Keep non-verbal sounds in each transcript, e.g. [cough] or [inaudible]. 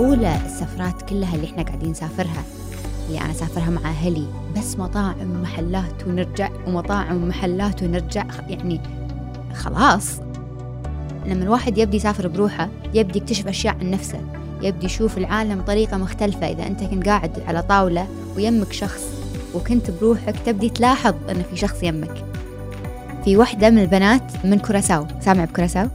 معقولة السفرات كلها اللي إحنا قاعدين نسافرها. اللي أنا أسافرها مع أهلي بس مطاعم ومحلات ونرجع ومطاعم ومحلات ونرجع يعني خلاص. لما الواحد يبدي يسافر بروحه يبدي يكتشف أشياء عن نفسه يبدي يشوف العالم بطريقة مختلفة. إذا أنت كنت قاعد على طاولة ويمك شخص وكنت بروحك تبدي تلاحظ أن في شخص يمك. في وحدة من البنات من كوراساو سامع بكوراساو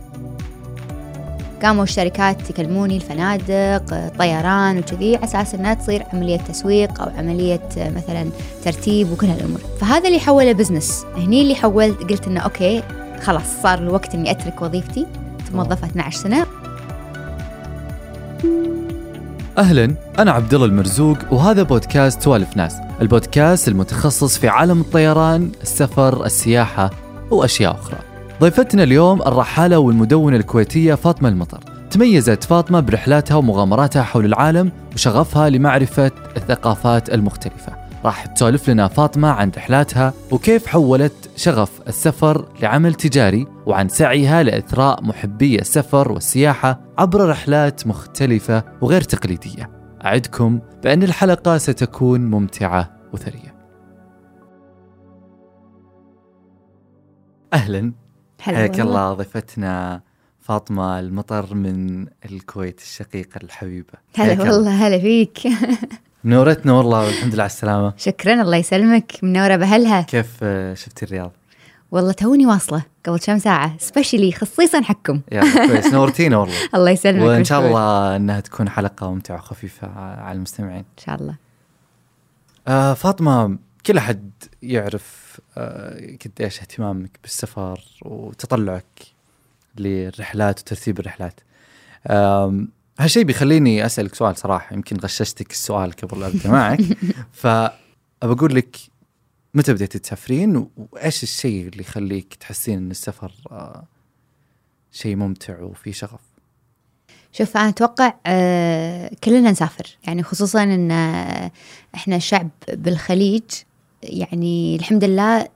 قاموا الشركات يكلموني الفنادق الطيران وكذي على أساس إنها تصير عملية تسويق أو عملية مثلا ترتيب وكل هالأمور. فهذا اللي حوله business هني اللي حولت قلت إنه okay خلاص صار الوقت إني أترك وظيفتي موظفه 12 سنه أهلا أنا عبد الله المرزوق وهذا بودكاست سوالف ناس. البودكاست المتخصص في عالم الطيران السفر السياحة وأشياء أخرى. ضيفتنا اليوم الرحالة والمدونة الكويتية فاطمة المطر. تميزت فاطمة برحلاتها ومغامراتها حول العالم وشغفها لمعرفة الثقافات المختلفة. راح تسولف لنا فاطمة عن رحلاتها وكيف حولت شغف السفر لعمل تجاري وعن سعيها لإثراء محبي السفر والسياحة عبر رحلات مختلفة وغير تقليدية. أعدكم بأن الحلقة ستكون ممتعة وثرية. أهلا. حياك الله ضيفتنا فاطمة المطر من الكويت الشقيقة الحبيبة. هلا والله هلا فيك. [laughs] نورتنا والله والحمد لله على السلامة. شكرا الله يسلمك. منورة بأهلها. كيف شفتي الرياض؟ والله توني واصلة قبل كم ساعة سبيشلي خصيصا حقكم. يا كويس نورتينا والله. [laughs] الله يسلمك وإن شاء الله أنها تكون حلقة ممتعة وخفيفة على المستمعين. إن شاء الله. آه فاطمة كل أحد يعرف آه قديش اهتمامك بالسفر وتطلعك للرحلات وترتيب الرحلات. هالشيء بيخليني أسألك سؤال صراحة يمكن غششتك السؤال قبل أبدأ معك. [laughs] فبقول لك متى بديتي تسافرين وإيش الشيء اللي يخليك تحسين إن السفر آه شيء ممتع وفي شغف؟ شوف أنا أتوقع آه كلنا نسافر. يعني خصوصا إن إحنا شعب بالخليج يعني الحمد لله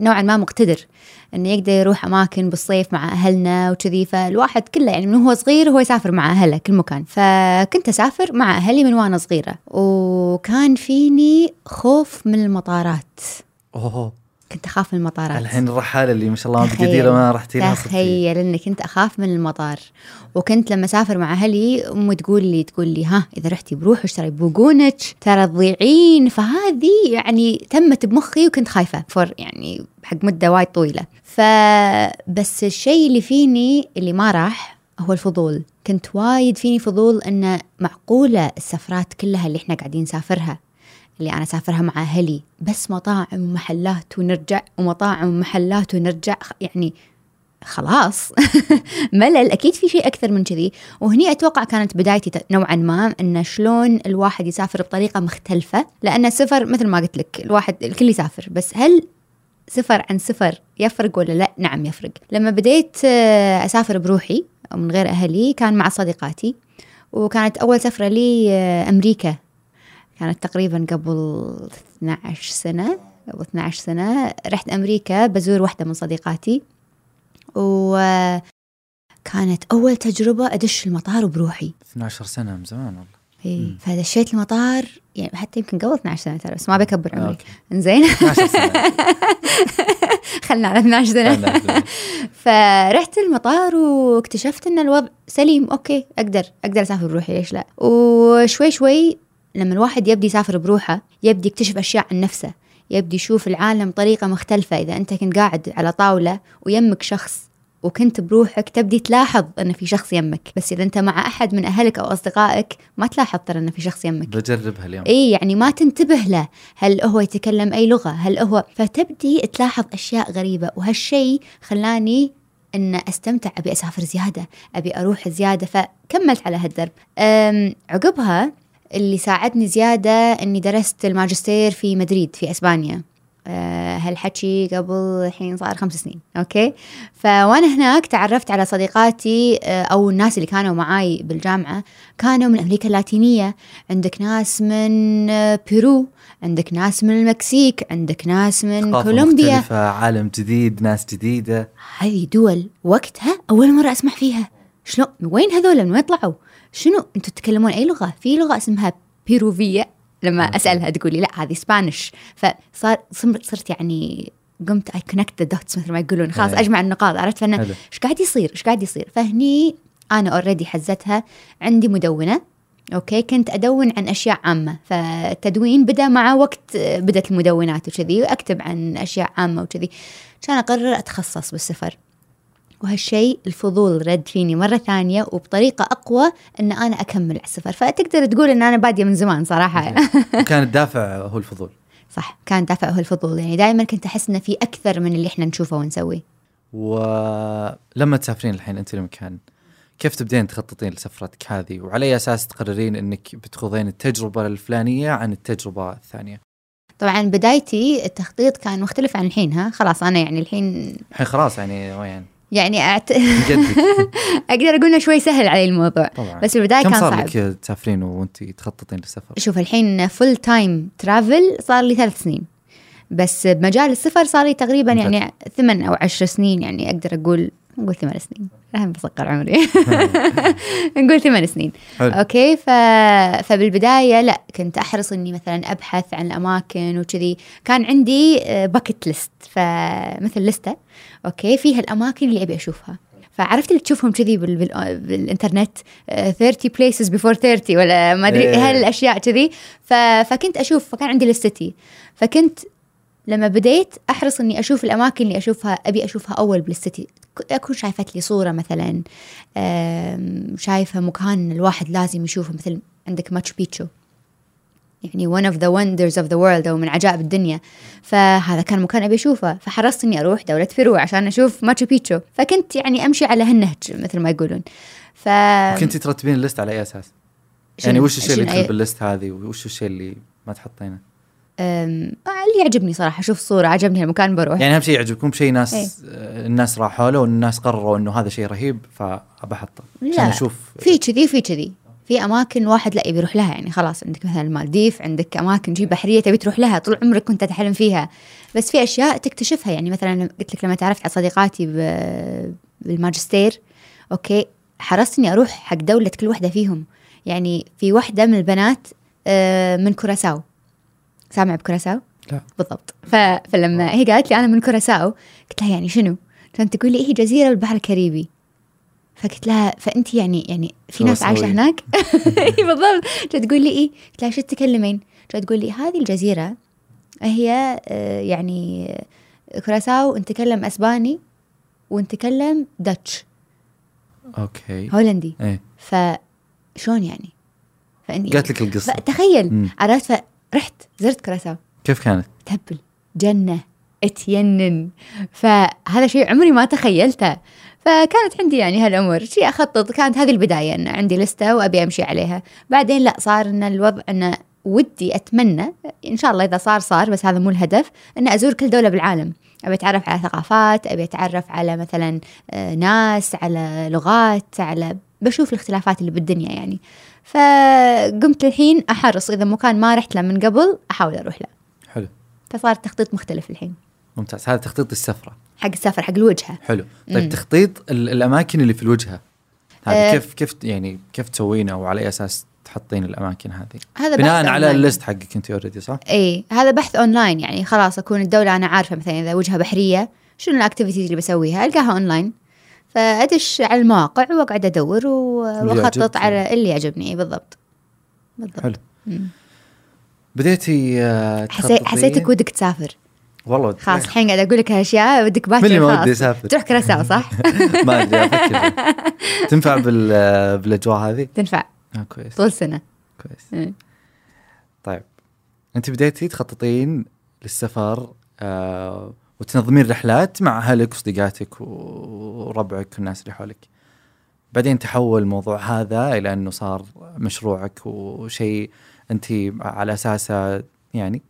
نوعا ما مقتدر إنه يقدر يروح أماكن بالصيف مع أهلنا وكذي. فالواحد كله يعني من هو صغير هو يسافر مع أهله كل مكان. فكنت أسافر مع أهلي من وأنا صغيرة. وكان فيني خوف من المطارات. أوه. كنت أخاف من المطارات. الحين الرحاله اللي ما شاء الله بقديره ما رحتي لها تخيل اني كنت أخاف من المطار. وكنت لما أسافر مع أهلي امي تقول لي تقول لي ها إذا رحتي بروح اشتري بوقونك ترى تضيعين. فهذه يعني تمت بمخي وكنت خايفة فور يعني حق مدة وايد طويلة. فبس الشيء اللي فيني اللي ما راح هو الفضول. كنت وايد فيني فضول إن معقولة السفرات كلها اللي إحنا قاعدين نسافرها اللي أنا أسافرها مع أهلي. بس مطاعم ومحلات ونرجع ومطاعم ومحلات ونرجع يعني خلاص. [laughs] ملل. أكيد في شيء أكثر من كذي. وهني أتوقع كانت بدايتي نوعا ما إن شلون الواحد يسافر بطريقة مختلفة. لأن السفر مثل ما قلت لك الواحد الكل يسافر. بس هل سفر عن سفر يفرق ولا لا؟ نعم يفرق. لما بديت آه، أسافر بروحي من غير أهلي كان مع صديقاتي. وكانت أول سفرة لي آه، أمريكا. كانت تقريبا قبل 12 سنة قبل 12 سنة رحت أمريكا بزور واحدة من صديقاتي. وكانت أول تجربة أدش المطار بروحي. 12 سنة من زمان والله. اي فدشيت المطار يعني حتى يمكن قبل 12 سنة ترى بس ما بكبر عمري. إنزين. 12 [laughs] سنة. خلنا على 12 سنة. [laughs] فرحت المطار واكتشفت إن الوضع سليم. أوكي أقدر أقدر أسافر بروحي ليش لا؟ وشوي شوي لما الواحد يبدي يسافر بروحه يبدي يكتشف أشياء عن نفسه يبدي يشوف العالم بطريقة مختلفة. إذا أنت كنت قاعد على طاولة ويمك شخص وكنت بروحك تبدي تلاحظ أن في شخص يمك. بس إذا أنت مع أحد من أهلك أو أصدقائك ما تلاحظ ترى أن في شخص يمك. بجربها اليوم. إي يعني ما تنتبه له. هل هو يتكلم أي لغة؟ هل هو فتبدي تلاحظ أشياء غريبة. وهالشيء خلاني إن أستمتع أبي أسافر زيادة أبي أروح زيادة. فكملت على هالدرب. عقبها اللي ساعدني زيادة أني درست الماجستير في مدريد في أسبانيا. أه هالحكي قبل الحين صار خمس سنين أوكي؟ فوأنا هناك تعرفت على صديقاتي أه أو الناس اللي كانوا معاي بالجامعة. كانوا من أمريكا اللاتينية. عندك ناس من أه بيرو عندك ناس من المكسيك عندك ناس من كولومبيا. مختلفة عالم جديد ناس جديدة. هذه دول وقتها أول مرة أسمع فيها. شلون؟ وين هذول؟ من وين طلعوا؟ شنو أنتم تتكلمون أي لغة؟ في لغة اسمها بيروفية. لما أسألها تقول لي لا هذه Spanish فصار صرت يعني قمت I connect the dots مثل ما يقولون. خلاص أيه. أجمع النقاط عرفت؟ فأنا. إيش قاعد يصير؟ إيش قاعد يصير؟ فهني أنا already حزتها عندي مدونة okay؟ كنت أدون عن أشياء عامة. فالتدوين بدأ مع وقت بدأت المدونات وكذي وأكتب عن أشياء عامة وكذي. كان أقرر أتخصص بالسفر. وهالشيء الفضول رد فيني مرة ثانية وبطريقة أقوى أن أنا أكمل على السفر. فتقدر تقول أن أنا بادية من زمان صراحة. كان الدافع هو الفضول. [laughs] صح كان دافع هو الفضول. يعني دائما كنت أحس أنه في أكثر من اللي إحنا نشوفه ونسويه. ولما تسافرين الحين أنت لمكان كيف تبدين تخططين لسفرتك هذه؟ وعلى أي أساس تقررين إنك بتخوضين التجربة الفلانية عن التجربة الثانية؟ طبعا بدايتي التخطيط كان مختلف عن الحين ها؟ خلاص أنا يعني الحين الحين خلاص يعني وين؟ يعني أعت... جدك [laughs] أقدر أقول إنه شوي سهل علي الموضوع طبعا. بس البداية كم كان صار صعب. لك تسافرين وأنت تخططين للسفر؟ شوف الحين full time travel صار لي ثلاث سنين بس بمجال السفر صار لي تقريبا ممتاز. يعني ثمان أو عشر سنين يعني أقدر أقول نقول ثمان سنين. الحين بصغر عمري. [laughs] نقول ثمان سنين. حلو. okay ف... فبالبداية لا كنت أحرص إني مثلا أبحث عن الأماكن وكذي. كان عندي bucket list فمثل لستة. okay فيها الأماكن اللي أبي أشوفها فعرفت اللي تشوفهم كذي بال... بال... بالإنترنت آه، 30 places before 30 ولا ما أدري إيه. هالأشياء كذي. فكنت أشوف فكان عندي لستي فكنت لما بديت أحرص إني أشوف الأماكن اللي أشوفها أبي أشوفها أول بلستي ك- أكون شايفت لي صورة مثلا شايفة مكان الواحد لازم يشوفه مثل عندك ماتشو بيتشو يعني one of the wonders of the world أو من عجائب الدنيا. فهذا كان مكان أبي أشوفه. فحرصت إني أروح دولة بيرو عشان أشوف ماتشو بيتشو. فكنت يعني أمشي على هالنهج مثل ما يقولون. ف كنت ترتبين ال list على أي أساس؟ يعني وش الشيء اللي يدخل أي- بال list هذه؟ وش الشيء اللي ما تحطينه؟ أم، اللي يعجبني صراحة أشوف صورة عجبني المكان بروح. يعني أهم شيء يعجبكم شيء ناس إيه. آه، الناس راحوا له والناس قرروا إنه هذا شيء رهيب فأبى أحطه. عشان لا أشوف في كذي في كذي. في أماكن واحد لا يبي يروح لها يعني خلاص عندك مثلا المالديف عندك أماكن جي بحرية تبي تروح لها طول عمرك كنت تحلم فيها بس في أشياء تكتشفها يعني مثلا قلت لك لما تعرفت على صديقاتي بالماجستير okay حرصت إني أروح حق دولة كل واحدة فيهم يعني في واحدة من البنات آه، من كوراساو سامع بكوراساو؟ لا. بالضبط. فلما هي قالت لي أنا من كوراساو قلت لها يعني شنو؟ كانت تقول لي هي جزيرة بالبحر الكاريبي فقلت لها فأنت يعني يعني في ناس عايشة؟ هناك؟ [laughs] إي بالضبط. تقول لي إيه؟ قلت لها شو تتكلمين؟ تقول لي هذه الجزيرة هي آه، يعني آه، كوراساو نتكلم أسباني ونتكلم Dutch. okay. هولندي. إيه. فشون يعني؟ فاني قالت لك القصة. فتخيل مم. عرفت فرحت زرت كوراساو. كيف كانت؟ تهبل. جنة. تينن. فهذا شيء عمري ما تخيلته. فكانت عندي يعني هالامور شيء أخطط كانت هذه البداية إن عندي لستة وأبي أمشي عليها. بعدين لا صار إن الوضع إن ودي أتمنى إن شاء الله إذا صار صار بس هذا مو الهدف إن أزور كل دولة بالعالم. أبي أتعرف على ثقافات أبي أتعرف على مثلا آه، ناس على لغات على بشوف الاختلافات اللي بالدنيا يعني. فقمت الحين أحرص إذا مكان ما رحت له من قبل أحاول أروح له. حلو. فصار التخطيط مختلف الحين. ممتاز. هذا تخطيط السفرة. حق السفر حق الوجهة. حلو. مم. طيب تخطيط ال- الأماكن اللي في الوجهة. هذه آه. كيف كيف يعني كيف تسوينه وعلى أي أساس تحطين الأماكن هذه؟ هذا بناء بحث على. ال list حقك أنت already صح؟ اي هذا بحث اونلاين يعني خلاص أكون الدولة أنا عارفة مثلا إذا وجهة بحرية شنو ال activities اللي بسويها؟ ألقاها اونلاين فأدش على المواقع وأقعد أدور وأخطط. على اللي يعجبني. بالضبط. بالضبط. حلو. مم. بديتي آه، تخططين- حسيتك ودك تسافر. والله خلاص الحين قاعد أقول لك اشياء ودك باكر من اللي ما. ودي أسافر. تروح كراساو صح؟ [laughs] ما أدري أفكر. [laughs] تنفع بال بالأجواء هذه؟ تنفع. آه كويس. طول سنة. كويس. مم. طيب. أنت بديتي تخططين للسفر آه وتنظمين رحلات مع أهلك وصديقاتك وربعك والناس اللي حولك. بعدين تحول الموضوع هذا إلى إنه صار مشروعك وشيء أنت على أساسه يعني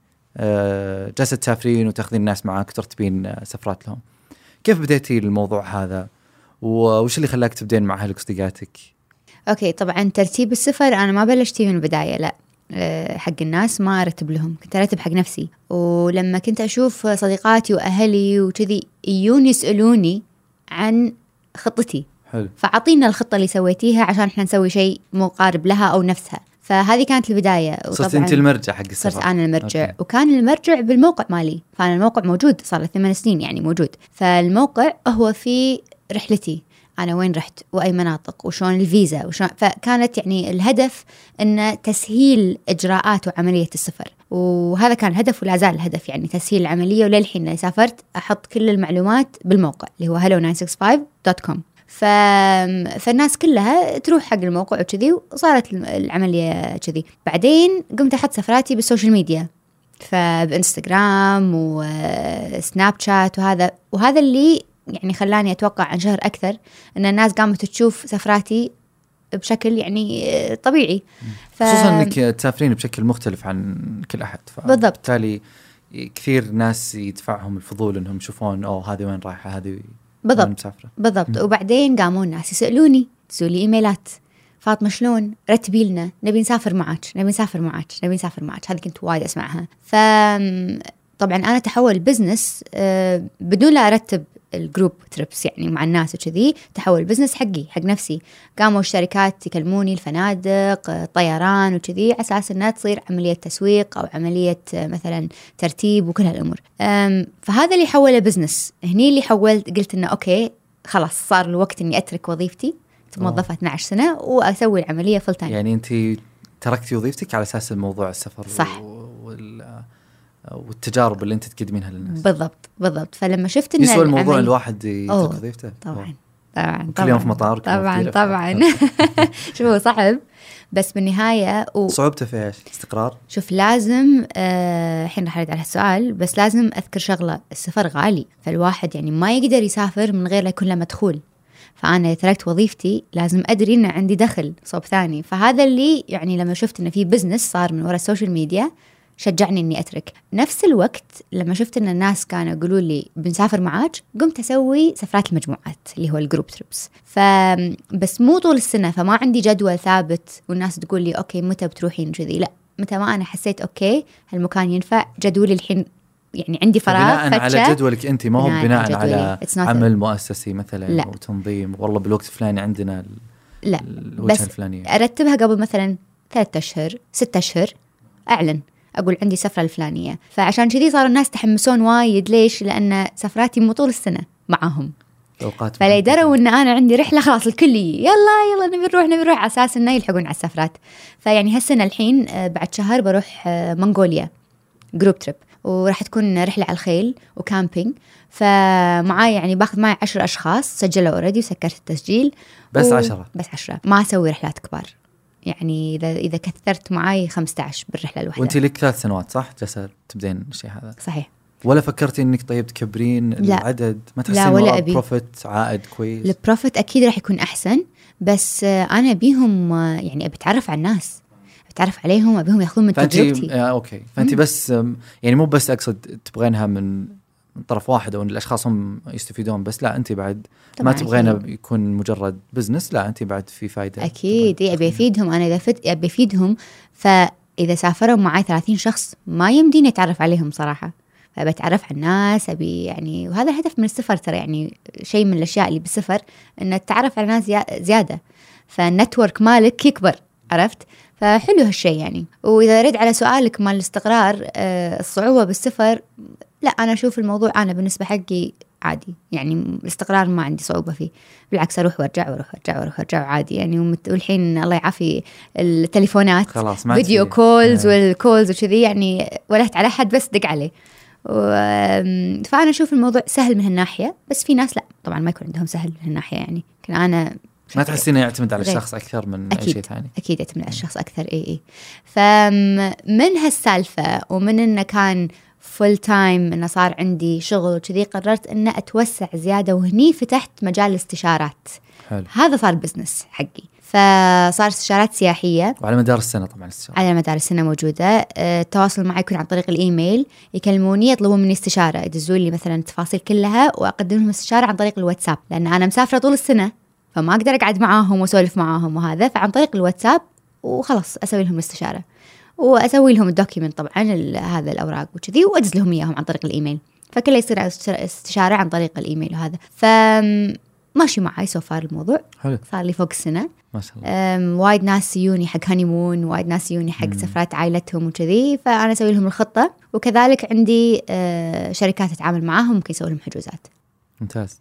جالسه تسافرين وتأخذين الناس معك وترتبين آه، سفرات لهم. كيف بديتي الموضوع هذا؟ وش اللي خلاك تبدين مع أهلك وصديقاتك okay طبعا ترتيب السفر أنا ما بلشت من البداية لا. أه، حق الناس ما أرتب لهم كنت أرتب حق نفسي. ولما كنت أشوف صديقاتي وأهلي وكذي يجون يسألوني عن خطتي. حلو. فأعطينا الخطة اللي سويتيها عشان إحنا نسوي شيء مقارب لها أو نفسها. فهذه كانت البداية. صرت أنت المرجع حق السفر. صرت أنا المرجع. okay. وكان المرجع بالموقع مالي. فأنا الموقع موجود صار له ثمان سنين يعني موجود. فالموقع هو في رحلتي. أنا وين رحت؟ وأي مناطق؟ وشلون الفيزا؟ وشلون فكانت يعني الهدف إن تسهيل إجراءات وعملية السفر. وهذا كان الهدف ولا زال الهدف يعني تسهيل العملية. وللحين سافرت أحط كل المعلومات بالموقع اللي هو hello965.com ف... فالناس كلها تروح حق الموقع وكذي وصارت العملية كذي. بعدين قمت أحط سفراتي بال social media فبإنستغرام وسناب شات وهذا. وهذا اللي يعني خلاني أتوقع انشهر أكثر إن الناس قامت تشوف سفراتي بشكل يعني طبيعي. ف... خصوصا إنك تسافرين بشكل مختلف عن كل أحد بالضبط. بالتالي كثير ناس يدفعهم الفضول إنهم يشوفون أوه هذه وين رايحة؟ هذه بالضبط. بالضبط. وبعدين قاموا الناس يسألوني يسووا لي إيميلات. فاطمة شلون؟ رتبي لنا. نبي نسافر معك نبي نسافر معك نبي نسافر معك هذه كنت وايد أسمعها. ف طبعا أنا تحول business آه، بدون لا أرتب ال group trips يعني مع الناس وكذي تحول business حقي حق نفسي. قاموا الشركات يكلموني الفنادق آه، طيران وكذي على أساس إنها تصير عملية تسويق أو عملية مثلا ترتيب وكل هالأمور. فهذا اللي حوله business هني اللي حولت قلت إنه okay خلاص صار الوقت إني أترك وظيفتي كنت موظفه 12 سنة وأسوي العملية full time يعني انت تركتي وظيفتك على أساس الموضوع السفر صح. و- والتجارب اللي انت تقدمينها للناس. بالضبط بالضبط. فلما شفت إن يسوى الموضوع العمل- الواحد يترك وظيفته طبعا طبعا كل يوم في مطار طبعا طبعا. [laughs] شوف هو صعب بس بالنهاية و... صعوبته في إيش؟ استقرار؟ شوف لازم آه، الحين راح أرد على السؤال بس لازم أذكر شغلة السفر غالي فالواحد يعني ما يقدر يسافر من غير لا يكون له مدخول. فأنا تركت وظيفتي لازم أدري إن عندي دخل صوب ثاني. فهذا اللي يعني لما شفت انه في business صار من وراء ال social media شجعني إني أترك. نفس الوقت لما شفت إن الناس كانوا يقولوا لي بنسافر معاك قمت أسوي سفرات المجموعات اللي هو ال group trips ف بس مو طول السنة فما عندي جدول ثابت والناس تقول لي okay متى بتروحين؟ كذي لا متى ما أنا حسيت okay هالمكان ينفع. جدولي الحين يعني عندي فراغ بناء على. جدولك أنت ما هو بناء بناء على عمل مؤسسي مثلا لا. أو تنظيم. والله بالوقت الفلاني عندنا لا. بس الفلانية. أرتبها قبل مثلا ثلاثة أشهر ستة أشهر أعلن. أقول عندي سفرة الفلانية. فعشان كذي صار الناس يتحمسون وايد. ليش؟ لأن سفراتي مو طول السنة معاهم أوقات فلا يدروا إن أنا عندي رحلة خلاص الكل. يلا يلا نبي نروح نبي نروح. على أساس إنه يلحقون على السفرات. فيعني هالسنة الحين آه، بعد شهر بروح آه، منغوليا. group trip وراح تكون رحلة على الخيل و camping فمعاي يعني باخذ معي عشر أشخاص. سجلوا already وسكرت التسجيل. بس عشرة. بس عشرة. ما أسوي رحلات كبار. يعني إذا إذا كثرت معاي 15 بالرحلة الواحده وانت لك ثلاث سنوات صح؟ جالسه تبدين الشيء هذا؟ صحيح. ولا فكرتي إنك طيب تكبرين لا. العدد؟ ما لا، تحسين ولا ولا أبي. profit عائد كويس؟ ال profit أكيد راح يكون أحسن بس أنا أبيهم يعني أبي أتعرف على الناس أتعرف عليهم أبيهم ياخذون من تجربتي. آه okay. فانت بس يعني مو بس أقصد تبغينها من طرف واحد أو إن الأشخاص هم يستفيدون بس لا أنت بعد ما أكيد. يكون مجرد business لا أنت بعد في فائده أكيد إيه، أبي أفيدهم أنا إذا فت أبي أفيدهم فإذا سافروا معي 30 شخص ما يمديني أتعرف عليهم صراحة. فأبي أتعرف على الناس أبي يعني وهذا الهدف من السفر ترى يعني شيء من الأشياء اللي بالسفر إن تتعرف على ناس زيا- زيادة. فال network مالك يكبر عرفت؟ فحلو هالشيء يعني. وإذا رد على سؤالك مال الاستقرار آه، الصعوبة بالسفر لا أنا أشوف الموضوع أنا بالنسبة حقي عادي. يعني الاستقرار ما عندي صعوبة فيه. بالعكس أروح وأرجع وأروح وأرجع وأروح وأرجع عادي يعني والحين الله يعافي التليفونات خلاص ما فيديو في- calls إيه. وال calls وكذي يعني ولهت على احد بس دق عليه. و- فأنا أشوف الموضوع سهل من هالناحية بس في ناس لا. طبعا ما يكون عندهم سهل من هالناحية يعني. لكن أنا ما تحسين يعتمد على. الشخص أكثر من أي أكيد. شيء ثاني؟ أكيد يعتمد على الشخص أكثر. اي اي فمن هالسالفة ومن إنه كان full time إنه صار عندي شغل وكذي قررت ان أتوسع زيادة وهني فتحت مجال الاستشارات. حلو. هذا صار business حقي. فصار استشارات سياحية. وعلى مدار السنة طبعا الاستشارة. على مدار السنة موجودة. آه، التواصل معي يكون عن طريق الإيميل. يكلموني يطلبون مني استشارة. يدزون لي مثلا التفاصيل كلها وأقدم لهم استشارة عن طريق الواتساب. لأن أنا مسافرة طول السنة فما أقدر أقعد معاهم وأسولف معاهم وهذا. فعن طريق الواتساب وخلاص أسوي لهم الاستشاره وأسوي لهم ال document طبعا هذا الأوراق وكذي وأدز لهم إياهم عن طريق الإيميل. فكله يصير استشارة عن طريق الإيميل وهذا. ف ماشي معي so far الموضوع. حلو. صار لي فوق السنة ما شاء الله. وايد ناس يجوني حق honeymoon وايد ناس يجوني حق. سفرات عائلتهم وكذي فأنا أسوي لهم الخطة. وكذلك عندي آه، شركات أتعامل معاهم ممكن أسوي لهم حجوزات. ممتاز.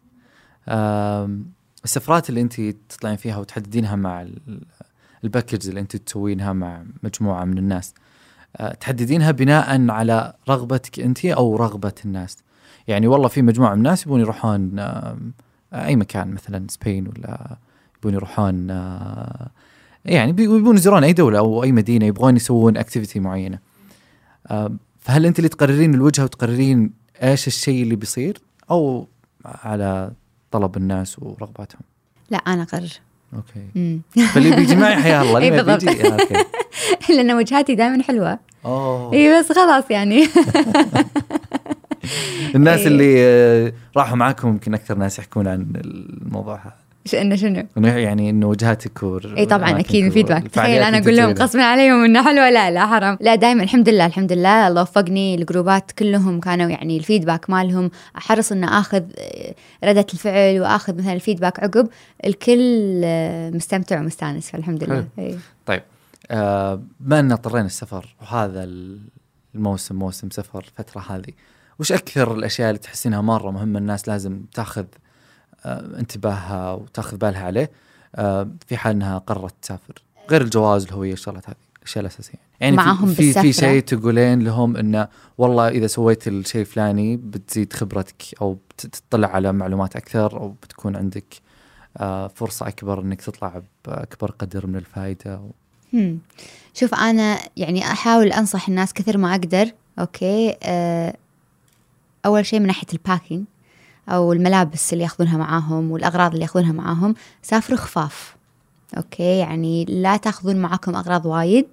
السفرات اللي انت تطلعين فيها وتحددينها مع ال package اللي أنت تسوينها مع مجموعة من الناس. آه، تحددينها بناء على رغبتك أنت أو رغبة الناس. يعني والله في مجموعة من الناس يبون يروحون آم، أي مكان مثلا Spain ولا يبون يروحون آه، يعني يبون يزورون أي دولة أو أي مدينة يبغون يسوون activity معينة. فهل أنت اللي تقررين الوجهة وتقررين إيش الشيء اللي بيصير أو على طلب الناس ورغباتهم؟ لا أنا أقرر. okay. فاللي [laughs] بيجي معي حيا الله اللي. بيجي okay [laughs] لأن وجهاتي دائما حلوة اوه اي بس خلاص يعني [laughs] الناس إي. اللي آه، راحوا معاكم يمكن أكثر ناس يحكون عن الموضوع هذا إنه شنو؟ يعني إنه وجهاتك و إي طبعا أكيد ال feedback. تخيل أنا أقول لهم. غصبا عليهم إنه حلوة لا لا حرام. لا دائما الحمد لله الحمد لله. الله وفقني الجروبات كلهم كانوا يعني الفيدباك مالهم. أحرص ان آخذ آه، ردة الفعل وآخذ مثلا الفيدباك عقب. الكل آه، مستمتع ومستانس فالحمد لله. إي. طيب آه، بما ان اضطرينا السفر وهذا الموسم موسم سفر الفترة هذه وش أكثر الأشياء اللي تحسينها مرة مهمة الناس لازم تأخذ انتباهها وتاخذ بالها عليه. آه، في حال انها قررت تسافر. غير الجواز الهويه الشغلات هذه الأشياء الأساسية. يعني في- معاهم في في. شيء تقولين لهم انه والله إذا سويت الشيء الفلاني بتزيد خبرتك أو بتطلع على معلومات أكثر أو بتكون عندك آه، فرصة أكبر إنك تطلع بأكبر قدر من الفائده هم. شوف أنا يعني أحاول أنصح الناس كثر ما أقدر okay؟ أه أول شيء من ناحية ال packing أو الملابس اللي ياخذونها معاهم والأغراض اللي ياخذونها معاهم سافروا خفاف. أوكي؟ يعني لا تاخذون معاكم أغراض وايد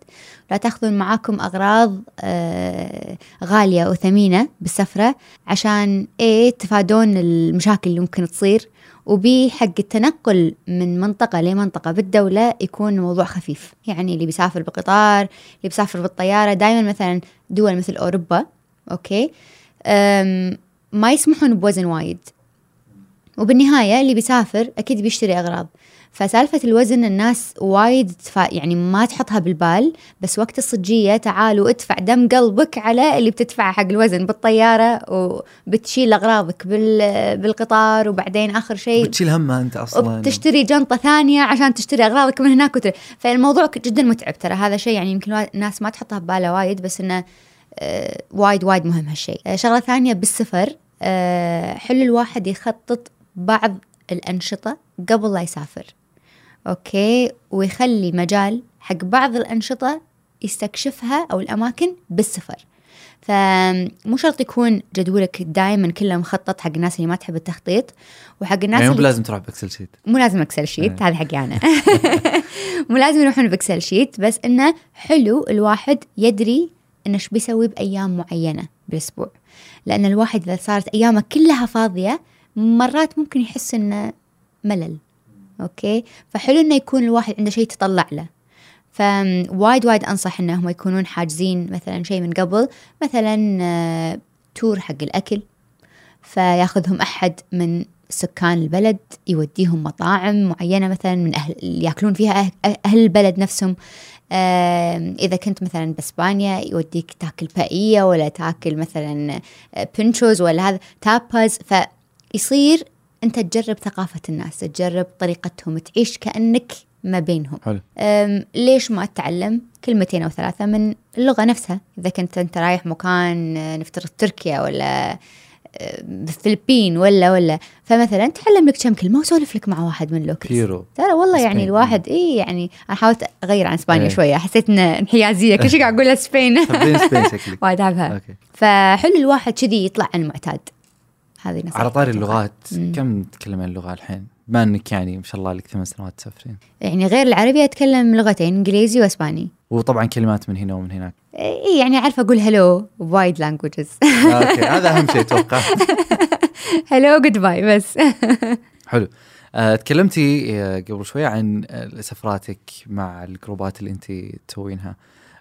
لا تاخذون معاكم أغراض آه غالية وثمينه بالسفرة عشان إيه تفادون المشاكل اللي ممكن تصير. وبي حق التنقل من منطقة لمنطقة بالدولة يكون الموضوع خفيف. يعني اللي بيسافر بالقطار اللي بيسافر بالطيارة دائما مثلا دول مثل أوروبا okay؟ ما يسمحون بوزن وايد. وبالنهاية اللي بيسافر أكيد بيشتري أغراض. فسالفة الوزن الناس وايد تفا يعني ما تحطها بالبال بس وقت الصجية تعالوا ادفع دم قلبك على اللي بتدفعه حق الوزن بالطيارة وبتشيل أغراضك بال بالقطار وبعدين آخر شيء بتشيل همها أنت أصلا. وبتشتري جنطة ثانية عشان تشتري أغراضك من هناك وتر... فالموضوع جدا متعب ترى. هذا شيء يعني يمكن الناس ما تحطها ببالها وايد بس إنه آه، وايد وايد مهم هالشيء. آه، شغلة ثانية بالسفر آه، حلو الواحد يخطط بعض الأنشطة قبل لا يسافر. أوكي؟ ويخلي مجال حق بعض الأنشطة يستكشفها أو الأماكن بالسفر. فمو شرط يكون جدولك دائما كله مخطط حق الناس اللي ما تحب التخطيط وحق الناس يعني مو بلازم تروح بإكسل شيت. مو لازم Excel sheet إيه. هذا حقي أنا. [laughs] [laughs] مو لازم يروحون ب Excel sheet بس إنه حلو الواحد يدري إنه إيش بيسوي بأيام معينة بالأسبوع. لأن الواحد إذا صارت أيامه كلها فاضية مرات ممكن يحس إنه ملل أوكي؟ فحلو إنه يكون الواحد عنده شيء يتطلع له. فوايد وايد أنصح إنهم يكونون حاجزين مثلا شيء من قبل مثلا آه، تور حق الأكل. فياخذهم أحد من سكان البلد يوديهم مطاعم معينة مثلا من اللي يأكلون فيها أه- أهل البلد نفسهم. آم، إذا كنت مثلا بإسبانيا يوديك تاكل بائية ولا تاكل مثلا آه، بنشوز ولا هذا تاباز فيصير أنت تجرب ثقافة الناس تجرب طريقتهم تعيش كأنك ما بينهم. حلو. ليش ما أتعلم؟ كلمتين أو ثلاثة من اللغة نفسها. إذا كنت أنت رايح مكان آه، نفترض تركيا ولا آه، الفلبين ولا ولا. فمثلا تعلم لك كم كلمة وسولف لك مع واحد من ال locals بيرو ترى والله يعني. الواحد إي يعني أنا حاولت أغير عن إسبانيا إيه. شوية. حسيت ان انحيازية. كل شيء قاعد أقول Spain [laughs] وايد احبها فحلو الواحد كذي يطلع عن المعتاد. هذه نصيحتي على طاري. اللغات. مم. كم تتكلم عن اللغة الحين؟ بما إنك يعني ما شاء الله لك ثمان سنوات تسافرين. يعني غير العربي أتكلم لغتين إنجليزي وإسباني. وطبعا كلمات من هنا ومن هناك. اي يعني عارفه أقول hello بوايد languages okay. هذا أهم شيء أتوقع. hello goodbye بس. [laughs] حلو. آه، تكلمتي آه، قبل شوي عن سفراتك مع الجروبات اللي انت تسوينها.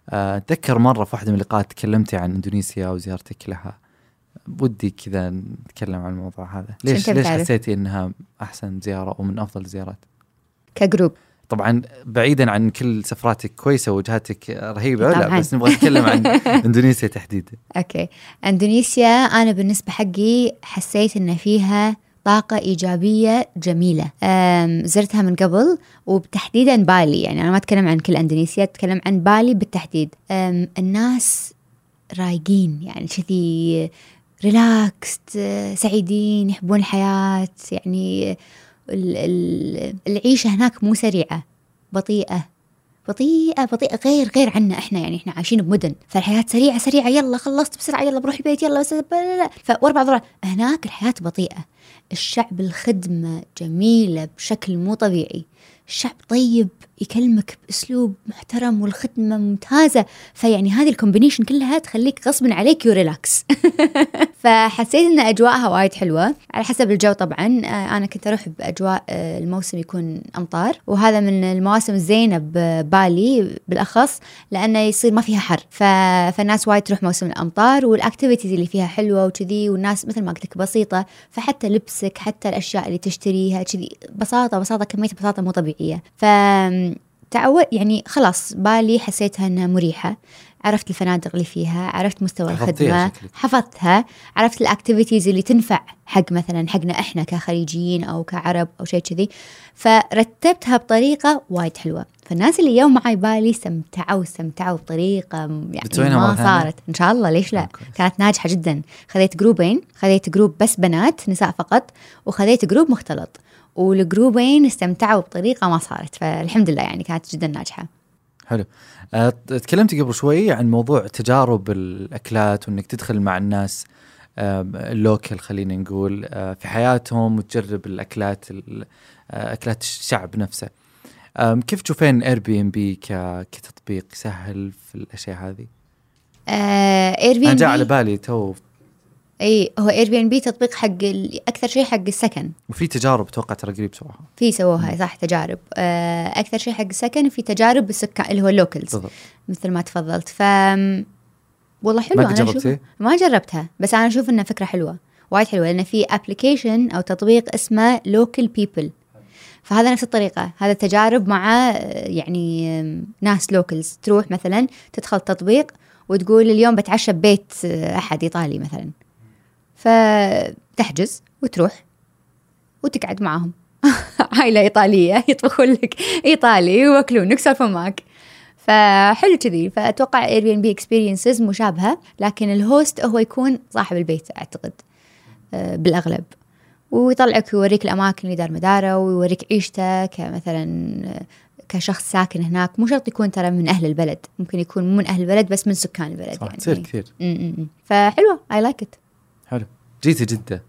آه، أتذكر مرة في واحدة من اللقاءات تكلمتي عن إندونيسيا وزيارتك لها. ودي كذا نتكلم عن الموضوع هذا. ليش ليش؟ حسيتي إنها أحسن زيارة ومن أفضل الزيارات كجروب. طبعا بعيدا عن كل سفراتك كويسة ووجهاتك رهيبة لا. بس نبغى نتكلم عن [laughs] إندونيسيا تحديدا. okay. إندونيسيا أنا بالنسبة حقي حسيت إن فيها طاقة إيجابية جميلة. زرتها من قبل وبتحديدا بالي. يعني أنا ما أتكلم عن كل أندونيسيا أتكلم عن بالي بالتحديد. الناس رايقين يعني كذي relaxed سعيدين يحبون الحياة يعني ال- ال- العيشة هناك مو سريعة بطيئة بطيئة بطيئة غير غير عنا إحنا يعني إحنا عايشين بمدن فالحياة سريعة سريعة يلا خلصت بسرعة يلا بروح البيت يلا بس فوربع ضرع هناك الحياة بطيئة. الشعب الخدمة جميلة بشكل مو طبيعي. الشعب طيب. يكلمك بأسلوب محترم والخدمة ممتازة. فيعني هذه ال combination كلها تخليك غصبا عليك you relax [laughs] فحسيت إن أجواءها وايد حلوة. على حسب الجو طبعا آه، أنا كنت أروح بأجواء آه، الموسم يكون أمطار. وهذا من المواسم الزينة ببالي بالأخص لأنه يصير ما فيها حر. ف... فالناس وايد تروح موسم الأمطار وال activities اللي فيها حلوة وكذي والناس مثل ما قلت لك بسيطة. فحتى لبسك حتى الأشياء اللي تشتريها كذي بساطة بساطة كمية بساطة مو طبيعية. ف تعود يعني خلاص بالي حسيتها إنها مريحة. عرفت الفنادق اللي فيها عرفت مستوى الخدمة شكلك. حفظتها. عرفت ال activities اللي تنفع حق مثلا حقنا إحنا كخليجيين أو كعرب أو شيء كذي. فرتبتها بطريقة وايد حلوة. فالناس اللي يوا معي بالي استمتعوا استمتعوا بطريقة يعني ما؟ صارت. إن شاء الله ليش لا. كانت ناجحة جدا. خذيت جروبين خذيت جروب بس بنات نساء فقط وخذيت جروب مختلط. والجروبين استمتعوا بطريقة ما صارت فالحمد لله يعني كانت جدا ناجحة. حلو. أه تكلمت قبل شوي عن موضوع تجارب الأكلات وإنك تدخل مع الناس آه، ال local خلينا نقول آه، في حياتهم وتجرب الأكلات ال- أكلات الشعب نفسه. كيف تشوفين Airbnb كتطبيق يسهل في الأشياء هذه؟ Air B أنا ان جاء على B بالي تو إي هو Airbnb تطبيق حق أكثر شيء حق السكن. وفي تجارب أتوقع ترى قريب سواها في سووها صح تجارب. آه، أكثر شيء حق السكن في تجارب بالسكان اللي هو ال locals بالضبط. مثل ما تفضلت. ف والله حلو ما أنا أشوف جربتيه؟ ما جربتها بس أنا أشوف إنها فكرة حلوة وايد حلوة لأن في application أو تطبيق اسمه local people فهذا نفس الطريقة هذا تجارب مع آه، يعني ناس locals تروح مثلا تدخل تطبيق وتقول اليوم بتعشى ببيت آه، أحد إيطالي مثلا. فتحجز وتروح وتقعد معاهم. [laughs] عائله إيطالية يطبخون لك إيطالي ويأكلونك يسولفون معك فحلو كذي. فأتوقع Airbnb Experiences مشابهة لكن ال host هو يكون صاحب البيت أعتقد آه، بالأغلب. ويطلعك ويوريك الأماكن اللي دار مداره ويوريك عيشته كمثلا آه، كشخص ساكن هناك. مو شرط يكون ترى من أهل البلد ممكن يكون مو من أهل البلد بس من سكان البلد صح يعني. تصير كثير. م- م- م. فحلوة I like it حلو. جيتي جدة.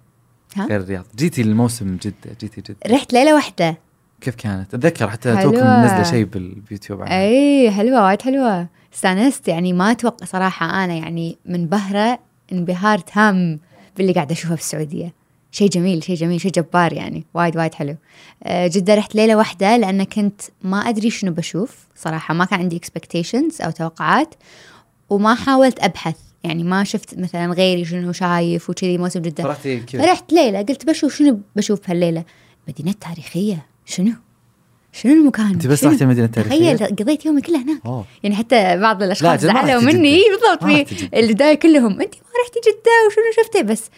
ها؟ غير الرياض. جيتي الموسم جدة جيتي جدة. رحت ليلة واحدة. كيف كانت؟ أتذكر حتى. توكم منزلة شيء باليوتيوب عنها. إي حلوة وايد حلوة. استأنست يعني ما أتوقع صراحة أنا يعني منبهره انبهار تام باللي قاعدة اشوفه في السعودية. شيء جميل شيء جميل شيء جبار يعني. وايد وايد حلو. آه، جدة رحت ليلة واحدة لأن كنت ما أدري شنو بشوف صراحة. ما كان عندي expectations أو توقعات وما حاولت أبحث. يعني ما شفت مثلا غيري شنو شايف وكذي موسم فرحتي كذا رحت ليلة قلت بشوف شنو بشوف هالليلة. مدينة تاريخية. شنو؟ شنو المكان؟ أنت بس؟ رحتي مدينة تاريخية؟ تخيل قضيت يومي كله هناك. أوه. يعني حتى بعض الأشخاص زعلوا مني. بالضبط. في. البداية كلهم أنت ما رحتي جدة؟ وشنو شفتي؟ بس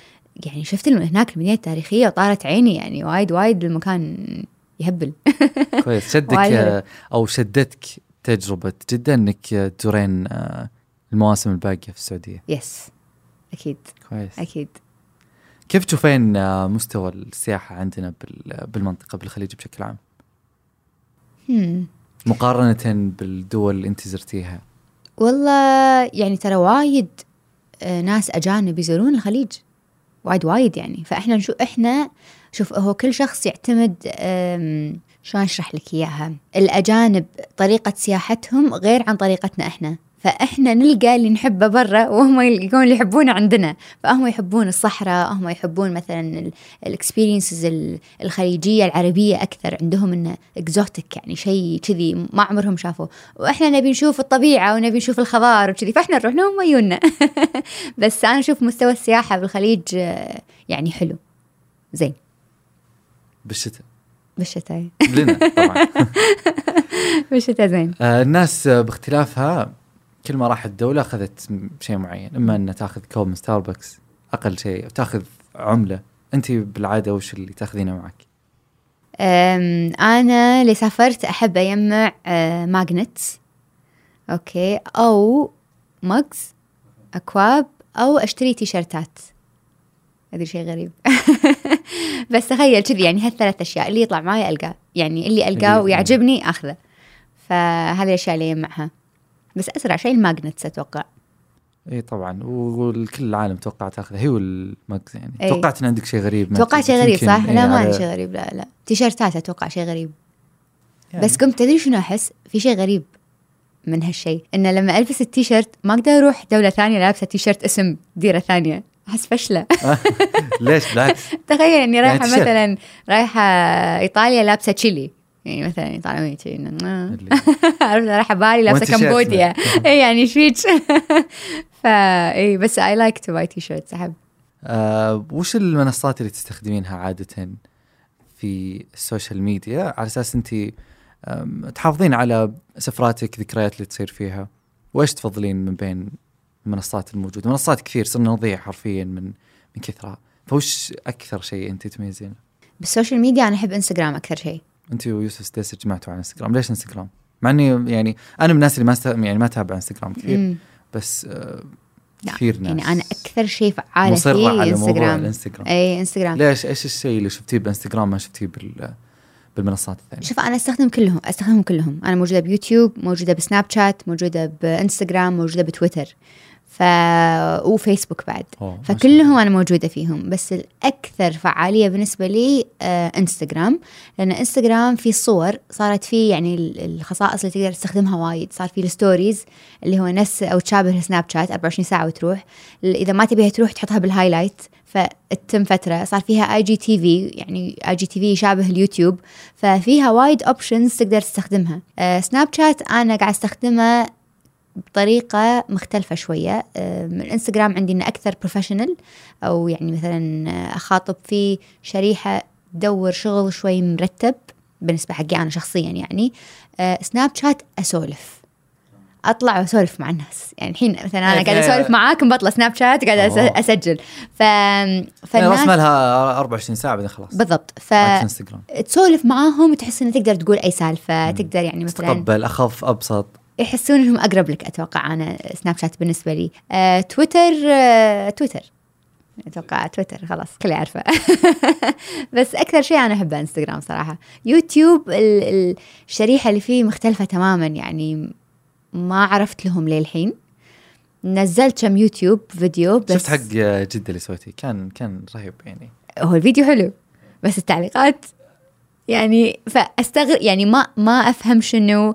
يعني شفت هناك المدينة التاريخية وطارت عيني يعني وايد وايد المكان يهبل. كويس. شدك [laughs] أو شدتك تجربة جدة إنك تزورين آه، المواسم الباقية في السعودية. يس أكيد. كويس. أكيد. كيف تشوفين مستوى السياحة عندنا بال- بالمنطقة بالخليج بشكل عام؟ هم. مقارنة بالدول اللي انت زرتيها. والله يعني ترى وايد آه، ناس أجانب يزورون الخليج. وايد وايد يعني. فإحنا نشوف إحنا شوف هو كل شخص يعتمد شلون أشرح لك إياها؟ الأجانب طريقة سياحتهم غير عن طريقتنا إحنا. فإحنا نلقى اللي نحبه برا وهم يلقون اللي يحبونه عندنا. فهم يحبون الصحراء هم يحبون مثلا ال experiences الخليجية العربية أكثر. عندهم إنه exotic يعني شيء كذي ما عمرهم شافوه. وإحنا نبي نشوف الطبيعة ونبي نشوف الخضار وكذي. فإحنا نروح لهم ويونا [laughs] بس أنا أشوف مستوى السياحة بالخليج يعني حلو. زين. بالشتاء. بالشتاء. لنا طبعا. [laughs] بالشتاء زين. آه، الناس باختلافها كل ما راحت دولة أخذت شيء معين إما أن تأخذ كوب من ستاربكس أقل شيء أو تأخذ عملة. أنت بالعادة وش اللي تأخذينه معك؟ أنا اللي سافرت أحب أجمع أه، magnets okay. أو mugs أكواب أو أشتري تيشرتات. هذا شيء غريب. [laughs] بس تخيل كذي يعني هالثلاث أشياء اللي يطلع معي ألقاه. يعني اللي اللي- ويعجبني أخذه. فهذه الأشياء اللي أجمعها. بس أسرع شيء ال magnets أتوقع. اي طبعا والكل العالم توقع تاخذه هي وال mugs يعني. إي. توقعت إن عندك شيء غريب ما توقعت شيء غريب صح؟ لا ما على- عندي شيء غريب لا لا. تي شيرتات أتوقع شيء غريب. يعني. بس قمت تدري شنو أحس؟ في شيء غريب من هالشيء انه لما ألبس التيشيرت ما أقدر أروح دولة ثانية لابسة تيشيرت اسم ديرة ثانية. أحس فشلة. [laughs] ليش؟ بالعكس [laughs] تخيل إني رايحة تيشيرت. مثلا رايحة إيطاليا لابسة تشيلي. يعني مثلا ايطاليا شي إنه- اللي- [laughs] عرفت رايحه بالي لابسة كمبوديا يعني. إيش فيك فا اي بس I like to buy T-shirts أحب. آه وش المنصات اللي تستخدمينها عادة في ال social media؟ على أساس انت تحافظين على سفراتك ذكريات اللي تصير فيها. وإيش تفضلين من بين المنصات الموجودة؟ منصات كثير صرنا نضيع حرفيا من من كثرها فوش أكثر شيء انت تميزين؟ بال social media أنا أحب إنستغرام أكثر شيء. انت ويوسف ستيس جمعتوا على انستغرام. ليش انستغرام؟ مع إني يعني أنا من الناس اللي ما است... يعني ما أتابع انستغرام كثير مم. بس آه كثير ناس. يعني أنا أكثر شيء فعالة مصرة على موضوع إنستغرام. الانستغرام. اي إنستغرام. ليش؟ إيش الشيء اللي شفتيه بالانستغرام ما شفتيه بال بالمنصات الثانية؟ شوف أنا استخدم كلهم أستخدمهم كلهم. أنا موجودة بيوتيوب موجودة بسناب شات موجودة بإنستغرام موجودة بتويتر. ف وفيسبوك بعد. أوه، فكلهم أنا موجودة فيهم بس الأكثر فعالية بالنسبة لي آه إنستغرام. لأن إنستغرام في صور صارت فيه يعني ال- الخصائص اللي تقدر تستخدمها وايد. صار في ال stories اللي هو نفس أو تشابه سناب شات 24 ساعة وتروح. إذا ما تبيها تروح تحطها بال highlight فتتم فترة صار فيها اي جي تي في يعني اي جي تي في يشابه اليوتيوب. ففيها وايد options تقدر تستخدمها. آه سناب شات أنا قاعد أستخدمه بطريقة مختلفة شوية. آه، من الانستغرام عندي انه أكثر professional أو يعني مثلا آه، أخاطب في شريحة تدور شغل شوي مرتب بالنسبة حقي أنا شخصيا يعني. آه، سناب شات أسولف. أطلع وأسولف مع الناس. يعني الحين مثلا أنا إيه، قاعدة في- أسولف معاكم بطلع سناب شات قاعدة. أسجل. ف فالناس مالها 24 ساعة بعدين خلاص. بالضبط. ف تسولف معاهم وتحس انك تقدر تقول أي سالفة تقدر يعني مثلا تقبل أخف أبسط. يحسون إنهم أقرب لك أتوقع أنا سناب شات بالنسبة لي. آه، تويتر آه، تويتر. أتوقع تويتر خلاص كل عارفة. [laughs] بس أكثر شيء أنا أحبه إنستغرام صراحة. يوتيوب ال- ال- الشريحة اللي فيه مختلفة تماما يعني ما عرفت لهم للحين نزلت كم يوتيوب فيديو بس شفت حق جده اللي سويتيه كان كان رهيب يعني. هو الفيديو حلو بس التعليقات يعني فاستغرب يعني ما ما أفهم شنو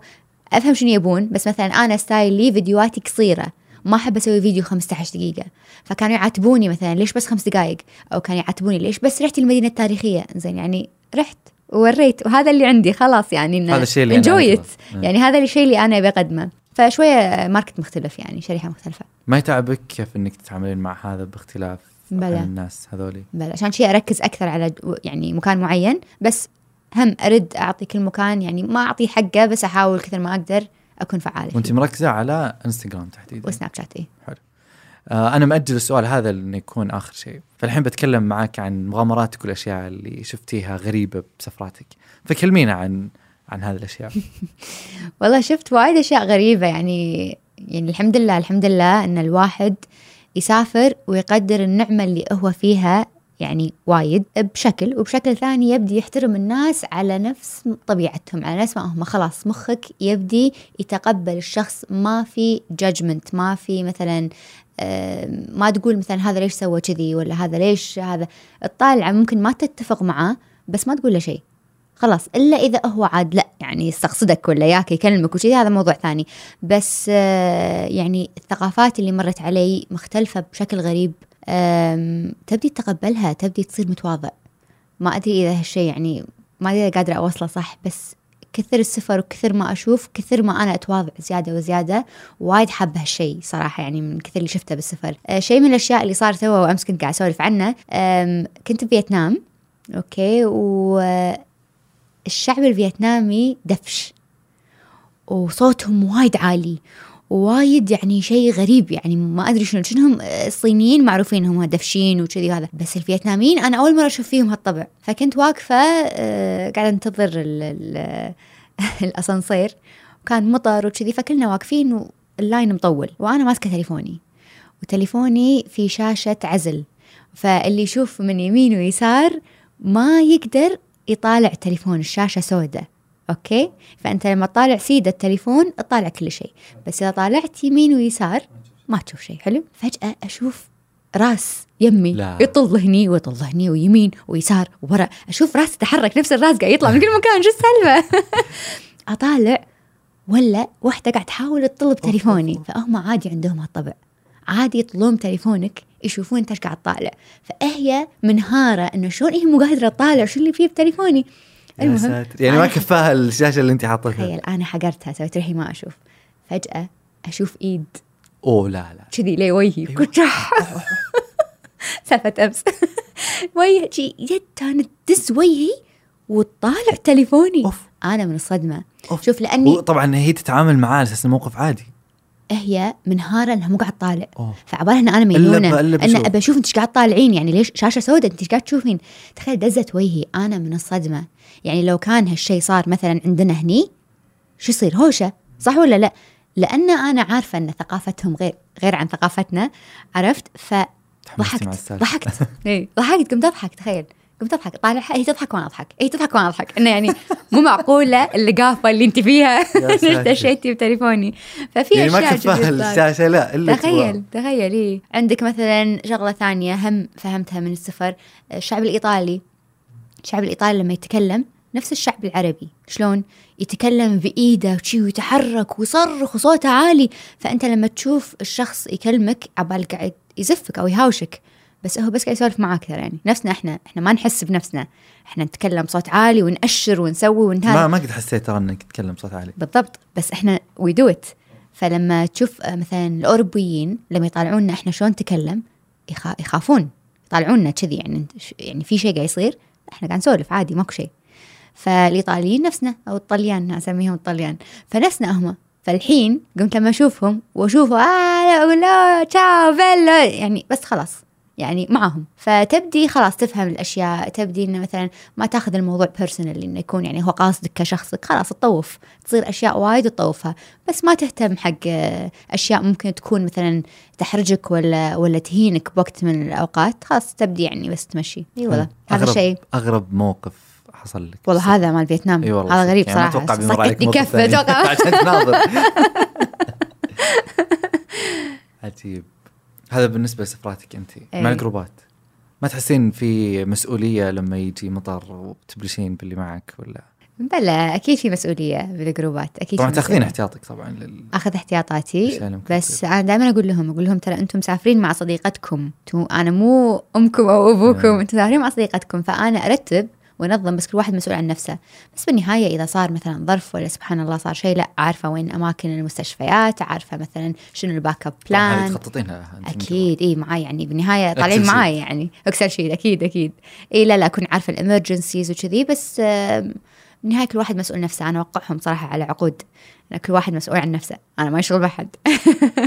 أفهم شنو يبون بس مثلا أنا style ي فيديوهاتي قصيرة ما أحب أسوي فيديو 15 دقيقة. فكانوا يعاتبوني مثلا ليش بس خمس دقائق أو كانوا يعاتبوني ليش بس رحتي المدينة التاريخية؟ زين يعني رحت ووريت وهذا اللي عندي خلاص يعني هذا الشيء اللي it. مم. يعني هذا الشيء اللي أنا أبي أقدمه. فشوية market مختلف يعني شريحة مختلفة. ما يتعبك كيف إنك تتعاملين مع هذا باختلاف. عن الناس هذولي؟ بل عشان شيء أركز أكثر على يعني مكان معين بس هم أرد أعطي كل مكان يعني ما اعطيه حقه بس أحاول كثر ما أقدر أكون فعاله وأنت. مركزة على انستغرام تحديدا. وسناب شات إيه. آه أنا مأجل السؤال هذا انه يكون آخر شيء. فالحين بتكلم معك عن مغامراتك والأشياء اللي شفتيها غريبة بسفراتك. فكلمينا عن عن هذه الأشياء. [laughs] والله شفت وايد أشياء غريبة يعني يعني الحمد لله الحمد لله إن الواحد يسافر ويقدر النعمة اللي هو فيها يعني وايد بشكل وبشكل ثاني يبدي يحترم الناس على نفس طبيعتهم على نفس ما هم خلاص مخك يبدي يتقبل الشخص ما في جادجمنت ما في مثلا ما تقول مثلا هذا ليش سوى كذي ولا هذا ليش هذا. الطالع ممكن ما تتفق معاه بس ما تقول له شيء. خلاص إلا إذا هو عاد لا يعني يستقصدك ولا ياك يكلمك وكذي هذا موضوع ثاني. بس آه، يعني الثقافات اللي مرت علي مختلفة بشكل غريب. تبدي تتقبلها تبدي تصير متواضع. ما أدري إذا هالشيء يعني ما أدري إذا قادرة أوصله صح بس كثر السفر وكثر ما أشوف كثر ما أنا أتواضع زيادة وزيادة وايد حابة هالشيء صراحة يعني من كثر اللي شفته بالسفر. آه، شيء من الأشياء اللي صار توا وأمس كنت قاعد أسولف عنه. كنت بفيتنام أوكي والشعب الفيتنامي دفش وصوتهم وايد عالي وايد يعني شيء غريب يعني ما أدري شنو شنهم الصينيين معروفين هم دفشين وكذي وهذا. بس الفيتناميين أنا أول مرة أشوف فيهم هالطبع. فكنت واقفة آه، قاعدة أنتظر ال- ال- [laughs] الأسانسير. وكان مطر وكذي فكلنا واقفين وال line مطول. وأنا ماسكة تليفوني. وتليفوني في شاشة عزل. فاللي يشوف من يمين ويسار ما يقدر يطالع التليفون الشاشة سوداء. أوكي؟ فأنت لما تطالع سيدة التليفون تطالع كل شيء. بس إذا طالعت يمين ويسار ما تشوف شيء. حلو؟ فجأة أشوف راس يمي لا. يطل هني ويطل هني ويمين ويسار وورا. أشوف راس تتحرك نفس الراس قاعد يطلع من كل مكان. شو السالفة؟ [laughs] أطالع ولا واحدة قاعد تحاول تطل بتليفوني. فهم عادي عندهم هالطبع. عادي يطلون تليفونك يشوفون إنت إيش قاعد تطالع. فهي منهارة إنه شلون هي مو قادرة تطالع شو اللي فيه بتليفوني؟ يا ساتر. يعني ما كفاها الشاشة اللي انت حاطتها. تخيل أنا حقرتها سويت روحي ما أشوف. فجأة أشوف إيد. أوه لا لا. كذي لي وجهي. أيوة. سالفة أمس. وجهي شي يدها تدز وجهي وتطالع تليفوني. أوف. أنا من الصدمة. أوف. شوف لأني طبعا هي تتعامل معاه على أساس الموقف عادي. هي منهاره انها مو قاعد تطالع. فعبالها ان أنا مجنونه إلا إن بشوف. ابى أشوف انت إيش قاعد تطالعين. يعني ليش شاشة سوداء؟ انت إيش قاعد تشوفين. تخيل دزت وجهي أنا من الصدمة. يعني لو كان هالشيء صار مثلا عندنا هني شو يصير؟ هوشة. صح ولا لا؟ لأن أنا عارفة إن ثقافتهم غير غير عن ثقافتنا. عرفت؟ فضحكت السالفة. ضحكت. [laughs] اي ضحكت. قمت أضحك. تخيل. قمت أضحك. طالعها هي تضحك وأنا أضحك. هي تضحك وأنا أضحك. إنه يعني مو معقوله اللقافة اللي أنت فيها. دشيتي [laughs] بتليفوني. ففي يعني ما أشياء جديد صارت. الشاشه لا إلا تخيل تخيل إيه. عندك مثلا شغلة ثانية هم فهمتها من السفر. الشعب الإيطالي. الشعب الإيطالي لما يتكلم نفس الشعب العربي. شلون؟ يتكلم بإيده وشي ويتحرك ويصرخ وصوته عالي. فأنت لما تشوف الشخص يكلمك عبالك قاعد يزفك أو يهاوشك. بس هو بس قاعد يسولف معاك ترى يعني. نفسنا إحنا إحنا ما نحس بنفسنا. إحنا نتكلم بصوت عالي ونأشر ونسوي ونهذا ما ما قد حسيت ترى إنك تتكلم بصوت عالي. بالضبط. بس إحنا we do it فلما تشوف آه، مثلا الأوروبيين لما يطالعونا إحنا شلون نتكلم يخا- يخافون. يطالعونا كذي يعني. يعني في شيء قاعد يصير إحنا قاعد نسولف عادي ماكو شيء. فالإيطاليين نفسنا أو الطليان اسميهم الطليان. فنفسنا هم. فالحين قمت لما أشوفهم وأشوفه آه لا أقول له تشاو بيلا يعني بس خلاص. يعني معهم. فتبدي خلاص تفهم الأشياء تبدي إنه مثلا ما تاخذ الموضوع بيرسونال إنه يكون يعني هو قاصدك كشخصك. خلاص تطوف. تصير أشياء وايد تطوفها. بس ما تهتم حق أشياء ممكن تكون مثلا تحرجك ولا ولا تهينك بوقت من الأوقات. خلاص تبدي يعني بس تمشي. إي والله. هذا شيء. أغرب موقف حصل لك. والله هذا مال فيتنام. إي والله هذا غريب يعني صراحة. أتوقع ثاني. أتوقع. [laughs] عشان تناظر. [laughs] عجيب. هذا بالنسبة لسفراتك أنت مع إيه. الجروبات ما تحسين في مسؤولية لما يجي مطر وتبلشين باللي معك ولا بلا أكيد في مسؤولية بالجروبات أكيد طبعا تأخذين. احتياطك طبعا لل... أخذ احتياطاتي بس. أنا دائما أقول لهم أقول لهم ترى أنتم مسافرين مع صديقتكم أنا مو أمكم أو أبوكم نعم. أنتم مسافرين مع صديقتكم فأنا أرتب وانظم بس كل واحد مسؤول عن نفسه. بس بالنهاية إذا صار مثلا ظرف ولا سبحان الله صار شيء لا عارفة وين أماكن المستشفيات عارفة مثلا شنو ال backup plan تخططينها أكيد إي معاي يعني بالنهاية طالعين. معاي يعني Excel sheet أكيد أكيد. إي لا لا أكون عارفة ال emergencies وكذي بس آم، بالنهايه كل واحد مسؤول نفسه. أنا أوقعهم صراحة على عقود. كل واحد مسؤول عن نفسه. أنا ما يشغل بحد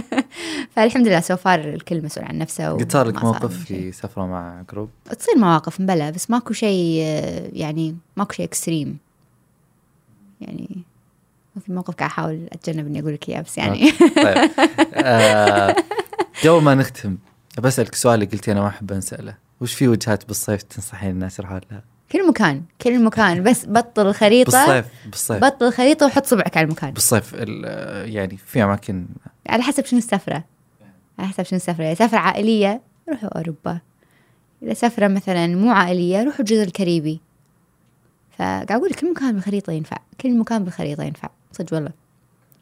[laughs] فالحمد لله so far الكل مسؤول عن نفسه قد صار لك موقف. في سفرة مع group تصير مواقف مبلى بس ماكو شيء يعني ماكو شيء extreme يعني في موقف قاعد أحاول أتجنب إني أقول لك إياه بس يعني. طيب. آه، قبل ما نختم بسألك سؤال اللي قلتي أنا ما أحب أنسأله. وش في وجهات بالصيف تنصحين الناس يروحون لها؟ كل مكان كل مكان. بس بطل الخريطة بالصيف بالصيف. بطل الخريطة وحط صبعك على المكان. بالصيف ال- يعني في أماكن. على حسب شنو السفرة. على حسب شنو السفرة. إذا سفرة عائلية روحوا أوروبا. إذا سفرة مثلا مو عائلية روحوا الجزر الكاريبي. فقاعد أقول كل مكان بالخريطة ينفع. كل مكان بالخريطة ينفع. صدق والله.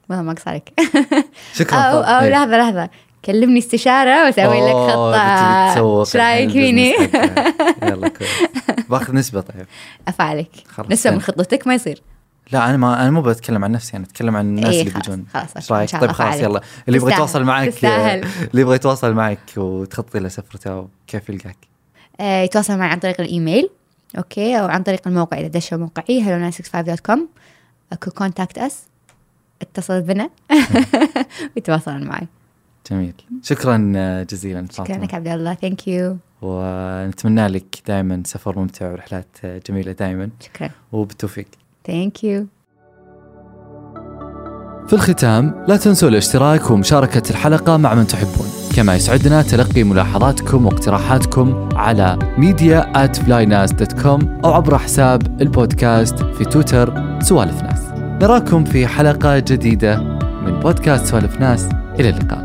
والله ما اقصر عليك شكرا أو. أو إيه. لحظة لحظة. كلمني استشارة وأسوي لك أوه، خطة إيش رايك فيني؟ يلا كويس. باخذ نسبة طيب. افعلك نسبه من. خطتك ما يصير. لا أنا ما أنا مو بتكلم عن نفسي أنا أتكلم عن الناس إيه، اللي بيجون. خلاص، إيش رأيك؟ طيب خلاص. يلا. اللي يبغى يتواصل معك. اللي يبغى يتواصل معك وتخطي له سفرته كيف يلقاك. آه، يتواصل معي عن طريق الإيميل أوكي أو عن طريق الموقع إذا دشوا موقعي hello965.com contact us اتصل بنا. [laughs] ويتواصلون معي. جميل. شكرا جزيلا شكرا فاطمة لك عبد الله. ثانك يو ونتمنى لك دائما سفر ممتع ورحلات جميلة دائما شكرا. وبالتوفيق. thank you في الختام لا تنسوا الاشتراك ومشاركة الحلقة مع من تحبون. كما يسعدنا تلقي ملاحظاتكم واقتراحاتكم على media at flynas.com أو عبر حساب البودكاست في تويتر سوالف ناس. نراكم في حلقة جديدة من بودكاست سوالف ناس. إلى اللقاء.